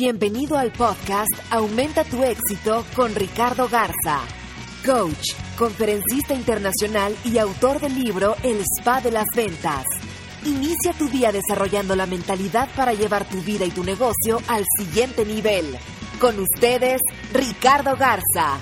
Bienvenido al podcast Aumenta tu éxito con Ricardo Garza, coach, conferencista internacional y autor del libro El Spa de las Ventas. Inicia tu día desarrollando la mentalidad para llevar tu vida y tu negocio al siguiente nivel. Con ustedes, Ricardo Garza.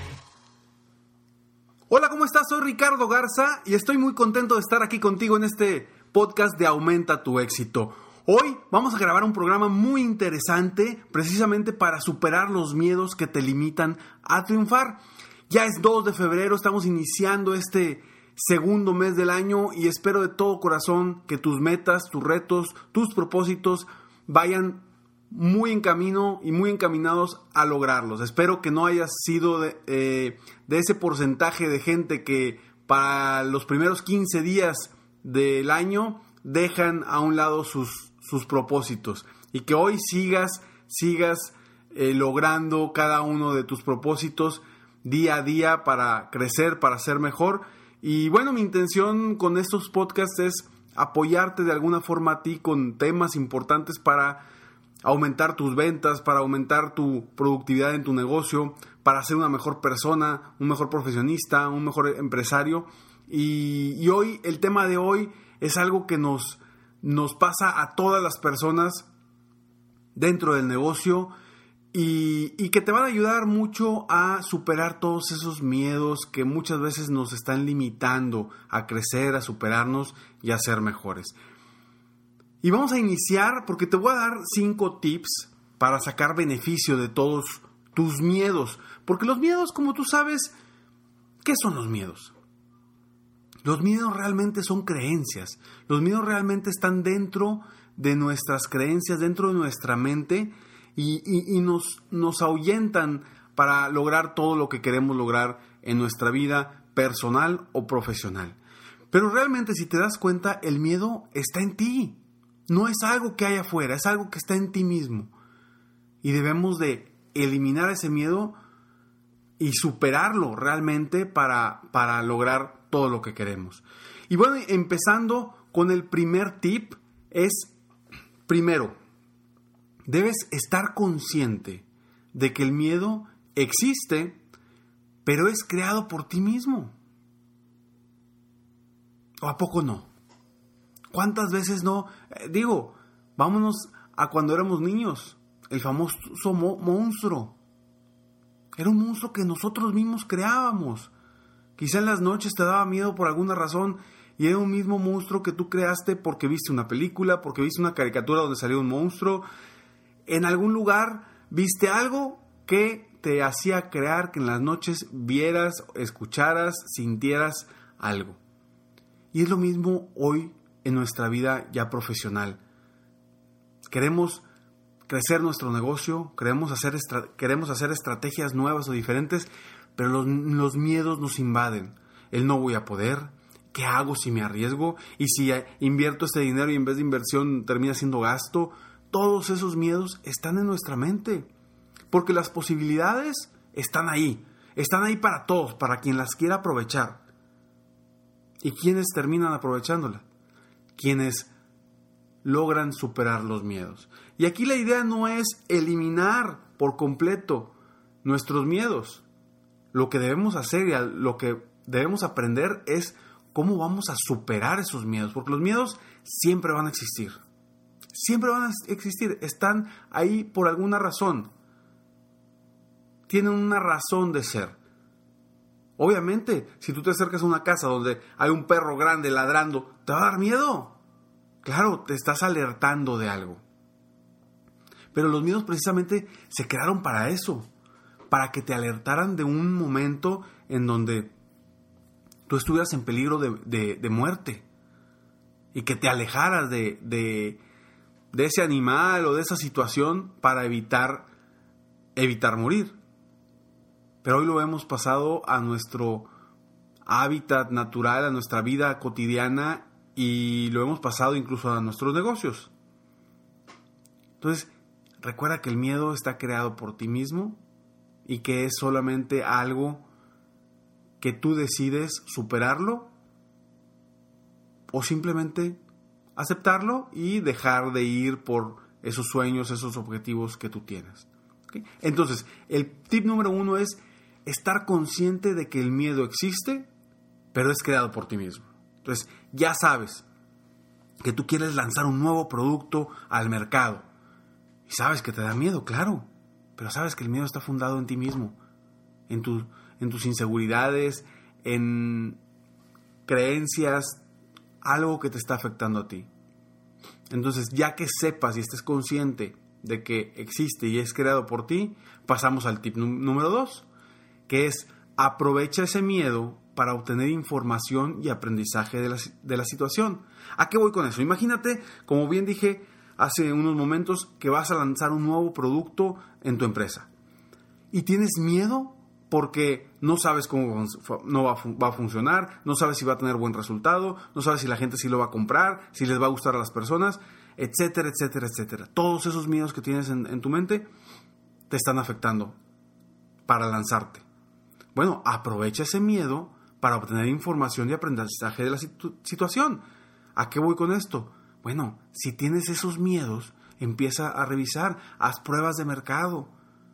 Hola, ¿cómo estás? Soy Ricardo Garza y estoy muy contento de estar aquí contigo en este podcast de Aumenta tu éxito. Hoy vamos a grabar un programa muy interesante precisamente para superar los miedos que te limitan a triunfar. Ya es 2 de febrero, estamos iniciando este segundo mes del año y espero de todo corazón que tus metas, tus retos, tus propósitos vayan muy en camino y muy encaminados a lograrlos. Espero que no hayas sido de, eh, de ese porcentaje de gente que para los primeros 15 días del año dejan a un lado sus, sus propósitos y que hoy sigas, sigas eh, logrando cada uno de tus propósitos día a día para crecer, para ser mejor. Y bueno, mi intención con estos podcasts es apoyarte de alguna forma a ti con temas importantes para aumentar tus ventas, para aumentar tu productividad en tu negocio, para ser una mejor persona, un mejor profesionista, un mejor empresario. Y, y hoy, el tema de hoy es algo que nos, nos pasa a todas las personas dentro del negocio y, y, que te van a ayudar mucho a superar todos esos miedos que muchas veces nos están limitando a crecer, a superarnos y a ser mejores. Y vamos a iniciar porque te voy a dar cinco tips para sacar beneficio de todos tus miedos. Porque los miedos, como tú sabes, ¿qué son los miedos? Los miedos realmente son creencias. Los miedos realmente están dentro de nuestras creencias, dentro de nuestra mente y, nos, nos ahuyentan para lograr todo lo que queremos lograr en nuestra vida personal o profesional. Pero realmente si te das cuenta, el miedo está en ti. No es algo que hay afuera, es algo que está en ti mismo. Y debemos de eliminar ese miedo y superarlo realmente para, para lograr todo lo que queremos. Y bueno, empezando con el primer tip es, primero, debes estar consciente de que el miedo existe, pero es creado por ti mismo. ¿O a poco no? ¿Cuántas veces no? Eh, digo, vámonos a cuando éramos niños, el famoso mo monstruo. Era un monstruo que nosotros mismos creábamos. Quizá en las noches te daba miedo por alguna razón y era un mismo monstruo que tú creaste porque viste una película, porque viste una caricatura donde salió un monstruo. En algún lugar viste algo que te hacía crear que en las noches vieras, escucharas, sintieras algo. Y es lo mismo hoy en nuestra vida ya profesional. Queremos crecer nuestro negocio, queremos hacer, queremos hacer estrategias nuevas o diferentes, pero los, miedos nos invaden. El no voy a poder, ¿qué hago si me arriesgo? Y si invierto este dinero y en vez de inversión termina siendo gasto, todos esos miedos están en nuestra mente. Porque las posibilidades están ahí, están ahí para todos, para quien las quiera aprovechar. ¿Y quiénes terminan aprovechándola? Quienes logran superar los miedos. Y aquí la idea no es eliminar por completo nuestros miedos, lo que debemos hacer y lo que debemos aprender es cómo vamos a superar esos miedos, porque los miedos siempre van a existir. siempre van a existir, están ahí por alguna razón. Tienen una razón de ser. Obviamente, si tú te acercas a una casa donde hay un perro grande ladrando, te va a dar miedo. Claro, te estás alertando de algo. Pero los miedos precisamente se crearon para eso, para que te alertaran de un momento en donde tú estuvieras en peligro de, muerte y que te alejaras de, de, ese animal o de esa situación para evitar, evitar morir. Pero hoy lo hemos pasado a nuestro hábitat natural, a nuestra vida cotidiana y lo hemos pasado incluso a nuestros negocios. Entonces, recuerda que el miedo está creado por ti mismo y que es solamente algo que tú decides superarlo o simplemente aceptarlo y dejar de ir por esos sueños, esos objetivos que tú tienes. Entonces, el tip número uno es estar consciente de que el miedo existe, pero es creado por ti mismo. Entonces, ya sabes que tú quieres lanzar un nuevo producto al mercado. Y sabes que te da miedo, claro, pero sabes que el miedo está fundado en ti mismo, en en tus inseguridades, en creencias, algo que te está afectando a ti. Entonces, ya que sepas y estés consciente de que existe y es creado por ti, pasamos al tip número dos, que es aprovecha ese miedo para obtener información y aprendizaje de la, de la situación. ¿A qué voy con eso? Imagínate, como bien dije hace unos momentos, que vas a lanzar un nuevo producto en tu empresa y tienes miedo porque no sabes cómo no va, a funcionar, no sabes si va a tener buen resultado, no sabes si la gente sí lo va a comprar, si les va a gustar a las personas, etcétera, etcétera, etcétera. Todos esos miedos que tienes en, tu mente te están afectando para lanzarte. Bueno, aprovecha ese miedo para obtener información y aprendizaje de la situación. ¿A qué voy con esto? Bueno, si tienes esos miedos, empieza a revisar, haz pruebas de mercado,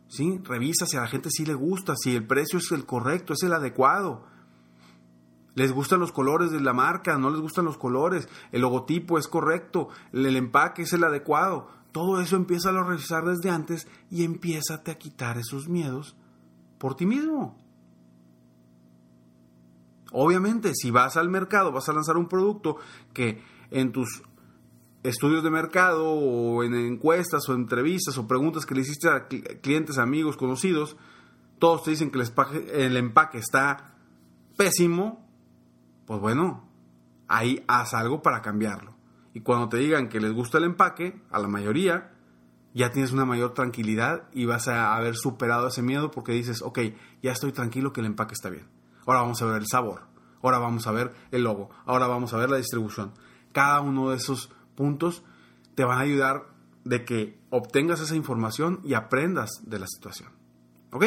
¿sí? Revisa si a la gente sí le gusta, si el precio es el correcto, es el adecuado. ¿Les gustan los colores de la marca? ¿No les gustan los colores? ¿El logotipo es correcto? ¿El empaque es el adecuado? Todo eso empieza a revisar desde antes y empieza a quitar esos miedos por ti mismo. Obviamente, si vas al mercado, vas a lanzar un producto que en tus estudios de mercado o en encuestas o entrevistas o preguntas que le hiciste a clientes, amigos, conocidos, todos te dicen que el empaque, está pésimo, pues bueno, ahí haz algo para cambiarlo. Y cuando te digan que les gusta el empaque, a la mayoría, ya tienes una mayor tranquilidad y vas a haber superado ese miedo porque dices, ok, ya estoy tranquilo que el empaque está bien. Ahora vamos a ver el sabor, ahora vamos a ver el logo, ahora vamos a ver la distribución. Cada uno de esos puntos te van a ayudar de que obtengas esa información y aprendas de la situación. ¿Ok?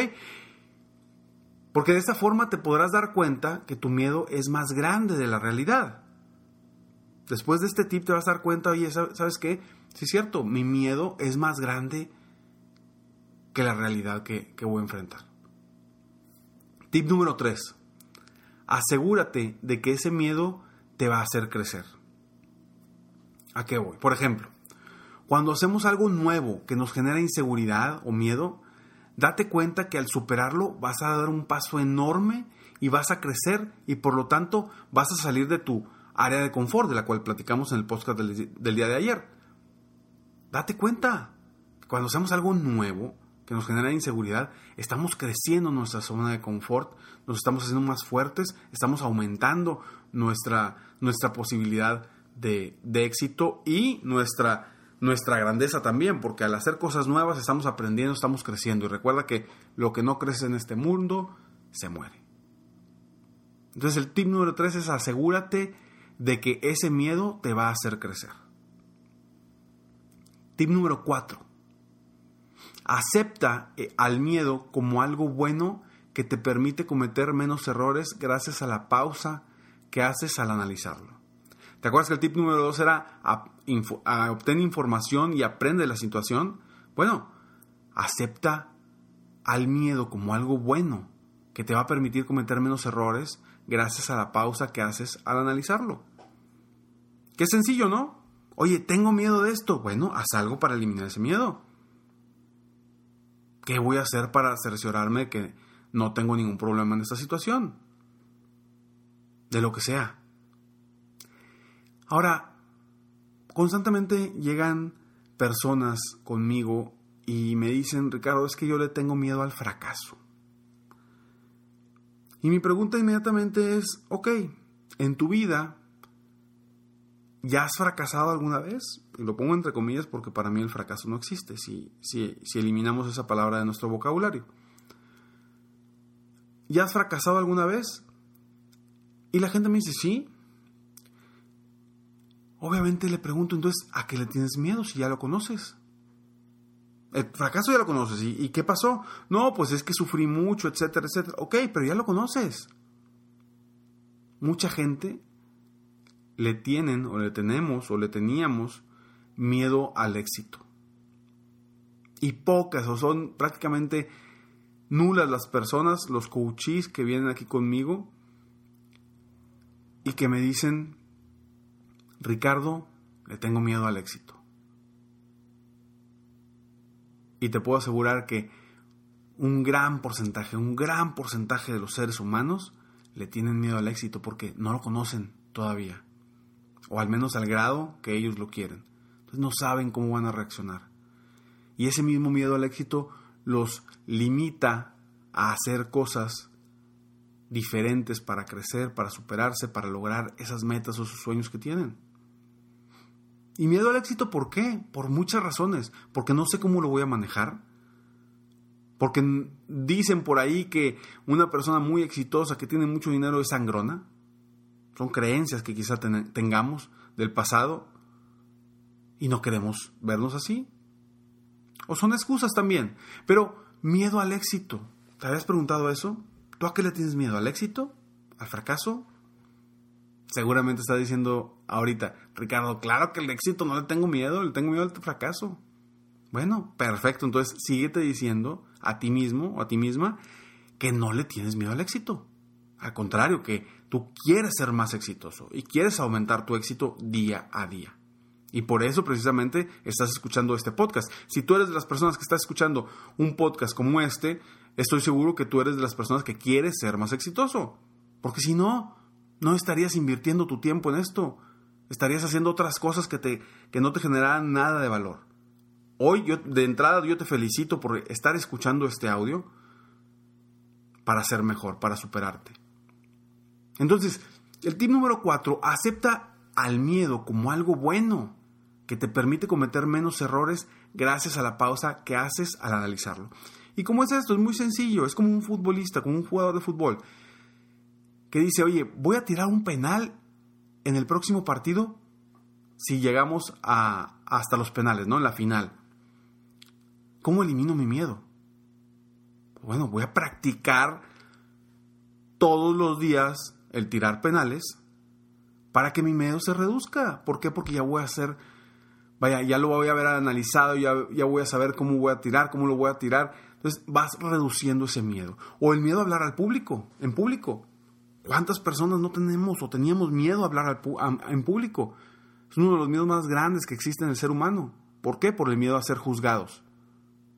Porque de esta forma te podrás dar cuenta que tu miedo es más grande de la realidad. Después de este tip te vas a dar cuenta, oye, ¿sabes qué? Sí es cierto, mi miedo es más grande que la realidad que, que voy a enfrentar. Tip número 3. Asegúrate de que ese miedo te va a hacer crecer. ¿A qué voy? Por ejemplo, cuando hacemos algo nuevo que nos genera inseguridad o miedo, date cuenta que al superarlo vas a dar un paso enorme y vas a crecer y por lo tanto vas a salir de tu área de confort de la cual platicamos en el podcast del, día de ayer. Date cuenta, cuando hacemos algo nuevo que nos genera inseguridad, estamos creciendo nuestra zona de confort, nos estamos haciendo más fuertes, estamos aumentando nuestra, nuestra posibilidad de, éxito y nuestra, nuestra grandeza también, porque al hacer cosas nuevas estamos aprendiendo, estamos creciendo. Y recuerda que lo que no crece en este mundo se muere. Entonces el tip número 3 es asegúrate de que ese miedo te va a hacer crecer. Tip número 4. Acepta eh, al miedo como algo bueno que te permite cometer menos errores gracias a la pausa que haces al analizarlo. ¿Te acuerdas que el tip número dos era obtener información y aprende la situación? Bueno, acepta al miedo como algo bueno que te va a permitir cometer menos errores gracias a la pausa que haces al analizarlo. Qué sencillo, ¿no? Oye, tengo miedo de esto. Bueno, haz algo para eliminar ese miedo. ¿Qué voy a hacer para cerciorarme de que no tengo ningún problema en esta situación? De lo que sea. Ahora, constantemente llegan personas conmigo y me dicen, Ricardo, es que yo le tengo miedo al fracaso. Y mi pregunta inmediatamente es, ok, en tu vida, ¿ya has fracasado alguna vez? Y lo pongo entre comillas porque para mí el fracaso no existe si, si, si eliminamos esa palabra de nuestro vocabulario. ¿Ya has fracasado alguna vez? Y la gente me dice, sí. Obviamente le pregunto, entonces, ¿a qué le tienes miedo si ya lo conoces? El fracaso ya lo conoces. ¿Y, qué pasó? No, pues es que sufrí mucho, etcétera, etcétera. Ok, pero ya lo conoces. Mucha gente le tienen o le tenemos o le teníamos miedo al éxito. Y pocas o son prácticamente nulas las personas, los coaches que vienen aquí conmigo y que me dicen, Ricardo, le tengo miedo al éxito. Y te puedo asegurar que un gran porcentaje, un gran porcentaje de los seres humanos le tienen miedo al éxito porque no lo conocen todavía. O al menos al grado que ellos lo quieren. Entonces no saben cómo van a reaccionar. Y ese mismo miedo al éxito los limita a hacer cosas diferentes para crecer, para superarse, para lograr esas metas o sus sueños que tienen. Y miedo al éxito, ¿por qué? Por muchas razones. Porque no sé cómo lo voy a manejar. Porque dicen por ahí que una persona muy exitosa que tiene mucho dinero es sangrona. Son creencias que quizá tengamos del pasado y no queremos vernos así. O son excusas también. Pero miedo al éxito. ¿Te habías preguntado eso? ¿Tú a qué le tienes miedo? ¿Al éxito? ¿Al fracaso? Seguramente está diciendo ahorita, Ricardo, claro que el éxito no le tengo miedo, le tengo miedo al fracaso. Bueno, perfecto, entonces síguete diciendo a ti mismo o a ti misma que no le tienes miedo al éxito. Al contrario, que tú quieres ser más exitoso y quieres aumentar tu éxito día a día. Y por eso precisamente estás escuchando este podcast. Si tú eres de las personas que estás escuchando un podcast como este, estoy seguro que tú eres de las personas que quieres ser más exitoso. Porque si no, no estarías invirtiendo tu tiempo en esto. Estarías haciendo otras cosas que, te, que no te generaran nada de valor. Hoy, yo, de entrada, yo te felicito por estar escuchando este audio para ser mejor, para superarte. Entonces, el tip número cuatro, acepta al miedo como algo bueno que te permite cometer menos errores gracias a la pausa que haces al analizarlo. ¿Y cómo es esto? Es muy sencillo, es como un futbolista, como un jugador de fútbol que dice, oye, voy a tirar un penal en el próximo partido si llegamos a, hasta los penales, ¿no? En la final. ¿Cómo elimino mi miedo? Bueno, voy a practicar todos los días el tirar penales para que mi miedo se reduzca. ¿Por qué? Porque ya voy a hacer, vaya, ya lo voy a haber analizado, ya, ya voy a saber cómo voy a tirar, cómo lo voy a tirar. Entonces vas reduciendo ese miedo. O el miedo a hablar al público, en público. ¿Cuántas personas no tenemos o teníamos miedo a hablar en público? Es uno de los miedos más grandes que existe en el ser humano. ¿Por qué? Por el miedo a ser juzgados.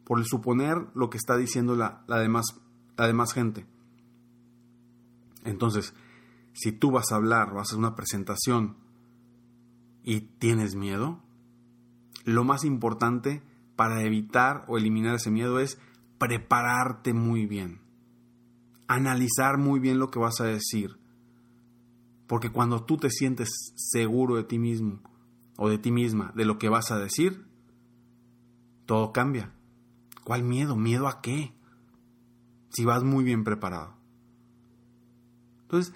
Por el suponer lo que está diciendo la, la, demás, la demás gente. Entonces, si tú vas a hablar o hacer una presentación y tienes miedo, lo más importante para evitar o eliminar ese miedo es prepararte muy bien analizar muy bien lo que vas a decir. Porque cuando tú te sientes seguro de ti mismo o de ti misma, de lo que vas a decir, todo cambia. ¿Cuál miedo? ¿Miedo a qué? Si vas muy bien preparado. Entonces,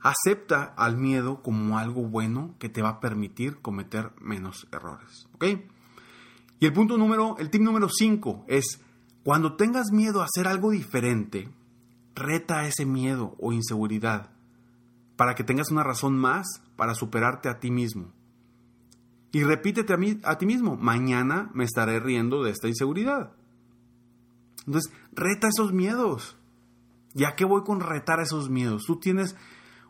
acepta al miedo como algo bueno que te va a permitir cometer menos errores. ¿Ok? Y el punto número, el tip número 5 es, cuando tengas miedo a hacer algo diferente, reta ese miedo o inseguridad para que tengas una razón más para superarte a ti mismo. Y repítete a, mí, ti mismo, mañana me estaré riendo de esta inseguridad. Entonces, reta esos miedos. ¿Ya que voy con retar esos miedos? Tú tienes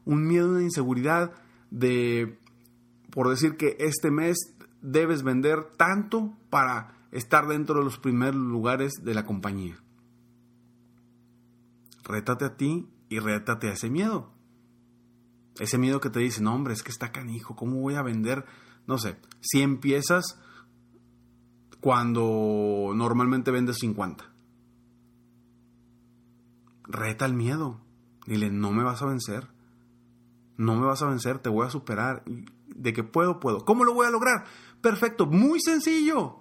un miedo, una inseguridad de, por decir que este mes debes vender tanto para estar dentro de los primeros lugares de la compañía. Rétate a ti y rétate a ese miedo. Ese miedo que te dice, no hombre, es que está canijo, ¿cómo voy a vender? No sé, si empiezas cuando normalmente vendes 50. Reta el miedo. Dile, no me vas a vencer. No me vas a vencer, te voy a superar. De que puedo, puedo. ¿Cómo lo voy a lograr? Perfecto, muy sencillo.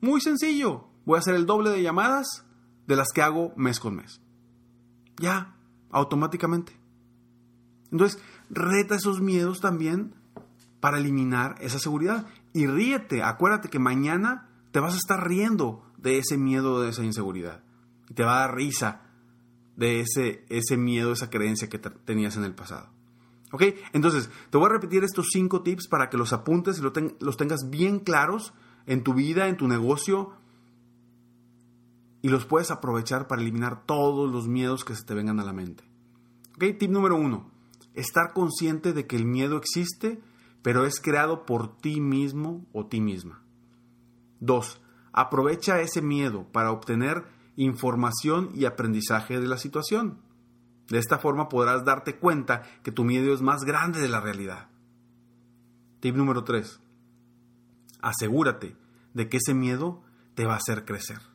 Muy sencillo. Voy a hacer el doble de llamadas de las que hago mes con mes. Ya, automáticamente. Entonces, reta esos miedos también para eliminar esa seguridad. Y ríete, acuérdate que mañana te vas a estar riendo de ese miedo, de esa inseguridad. Y te va a dar risa de ese, ese miedo, esa creencia que tenías en el pasado. ¿Ok? Entonces, te voy a repetir estos cinco tips para que los apuntes y los tengas bien claros en tu vida, en tu negocio, y los puedes aprovechar para eliminar todos los miedos que se te vengan a la mente. Tip número uno, estar consciente de que el miedo existe, pero es creado por ti mismo o ti misma. Dos, aprovecha ese miedo para obtener información y aprendizaje de la situación. De esta forma podrás darte cuenta que tu miedo es más grande de la realidad. Tip número 3. Asegúrate de que ese miedo te va a hacer crecer.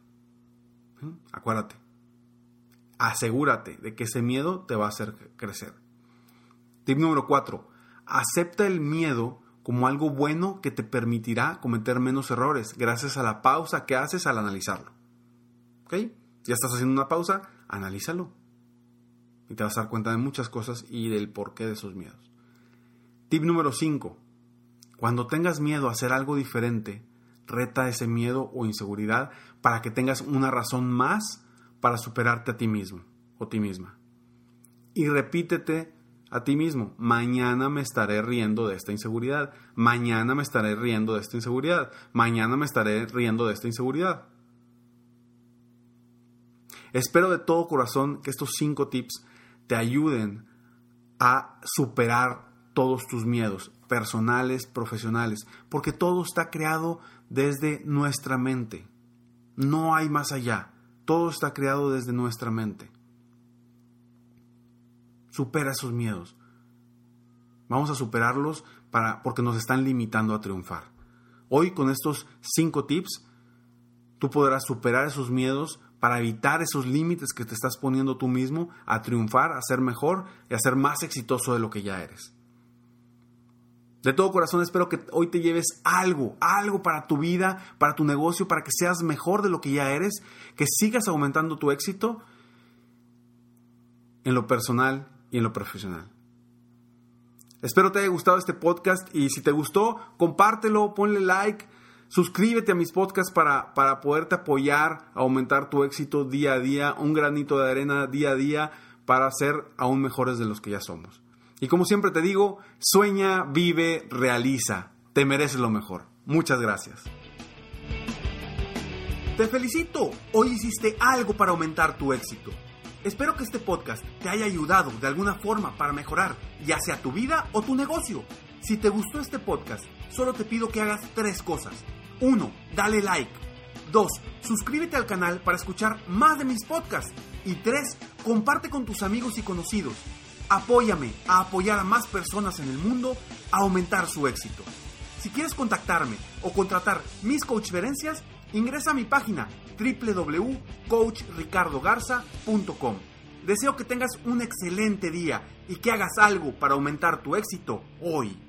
Acuérdate. Asegúrate de que ese miedo te va a hacer crecer. Tip número 4. Acepta el miedo como algo bueno que te permitirá cometer menos errores gracias a la pausa que haces al analizarlo. Ya estás haciendo una pausa, analízalo. Y te vas a dar cuenta de muchas cosas y del porqué de esos miedos. Tip número 5. Cuando tengas miedo a hacer algo diferente, reta ese miedo o inseguridad para que tengas una razón más para superarte a ti mismo o ti misma. Y repítete a ti mismo, mañana me estaré riendo de esta inseguridad, mañana me estaré riendo de esta inseguridad, mañana me estaré riendo de esta inseguridad. Espero de todo corazón que estos cinco tips te ayuden a superar todos tus miedos, personales, profesionales, porque todo está creado desde nuestra mente. No hay más allá. Todo está creado desde nuestra mente. Supera esos miedos. Vamos a superarlos para, porque nos están limitando a triunfar. Hoy con estos cinco tips, tú podrás superar esos miedos para evitar esos límites que te estás poniendo tú mismo a triunfar, a ser mejor y a ser más exitoso de lo que ya eres. De todo corazón espero que hoy te lleves algo, algo para tu vida, para tu negocio, para que seas mejor de lo que ya eres, que sigas aumentando tu éxito en lo personal y en lo profesional. Espero te haya gustado este podcast y si te gustó, compártelo, ponle like, suscríbete a mis podcasts para, para poderte apoyar, aumentar tu éxito día a día, un granito de arena día a día para ser aún mejores de los que ya somos. Y como siempre te digo, sueña, vive, realiza. Te mereces lo mejor. Muchas gracias. Te felicito. Hoy hiciste algo para aumentar tu éxito. Espero que este podcast te haya ayudado de alguna forma para mejorar ya sea tu vida o tu negocio. Si te gustó este podcast, solo te pido que hagas tres cosas. Uno, Dale like. Dos, Suscríbete al canal para escuchar más de mis podcasts. Y tres, Comparte con tus amigos y conocidos. Apóyame a apoyar a más personas en el mundo a aumentar su éxito. Si quieres contactarme o contratar mis coachferencias, ingresa a mi página www.coachricardogarza.com. Deseo que tengas un excelente día y que hagas algo para aumentar tu éxito hoy.